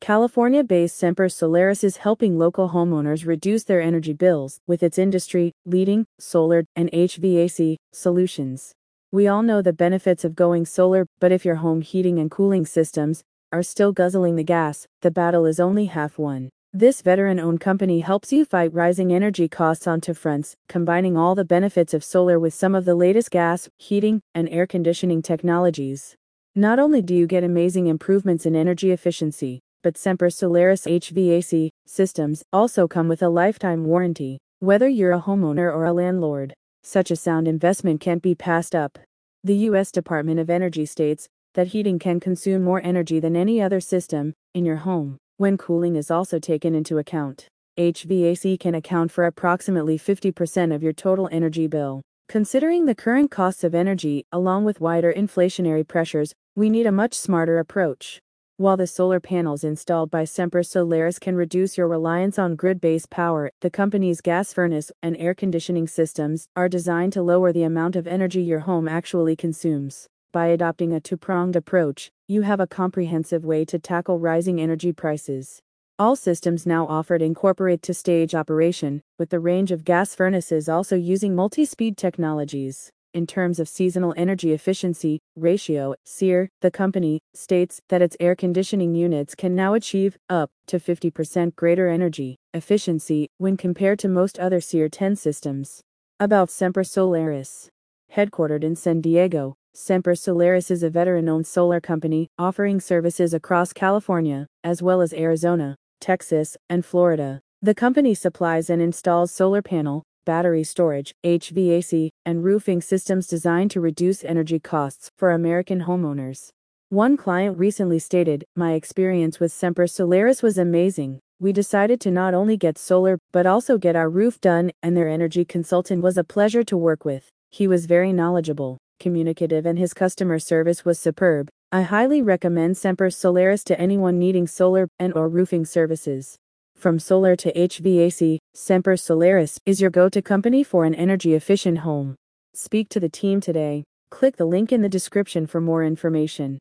California based Semper Solaris is helping local homeowners reduce their energy bills with its industry leading solar and HVAC solutions. We all know the benefits of going solar, but if your home heating and cooling systems are still guzzling the gas, the battle is only half won. This veteran owned company helps you fight rising energy costs on two fronts, combining all the benefits of solar with some of the latest gas, heating, and air conditioning technologies. Not only do you get amazing improvements in energy efficiency, but Semper Solaris HVAC systems also come with a lifetime warranty. Whether you're a homeowner or a landlord, such a sound investment can't be passed up. The U.S. Department of Energy states that heating can consume more energy than any other system in your home, when cooling is also taken into account. HVAC can account for approximately 50% of your total energy bill. Considering the current costs of energy, along with wider inflationary pressures, we need a much smarter approach. While the solar panels installed by Semper Solaris can reduce your reliance on grid based power, the company's gas furnace and air conditioning systems are designed to lower the amount of energy your home actually consumes. By adopting a two pronged approach, you have a comprehensive way to tackle rising energy prices. All systems now offered incorporate two stage operation, with the range of gas furnaces also using multi speed technologies. In terms of seasonal energy efficiency ratio, SEER, the company, states that its air conditioning units can now achieve up to 50% greater energy efficiency when compared to most other SEER 10 systems. About Semper Solaris. Headquartered in San Diego, Semper Solaris is a veteran owned solar company offering services across California, as well as Arizona, Texas, and Florida. The company supplies and installs solar panel, battery storage, HVAC, and roofing systems designed to reduce energy costs for American homeowners. One client recently stated, My experience with Semper Solaris was amazing. We decided to not only get solar, but also get our roof done, and their energy consultant was a pleasure to work with. He was very knowledgeable, communicative, and his customer service was superb. I highly recommend Semper Solaris to anyone needing solar and or roofing services. From solar to HVAC, Semper Solaris is your go-to company for an energy-efficient home. Speak to the team today. Click the link in the description for more information.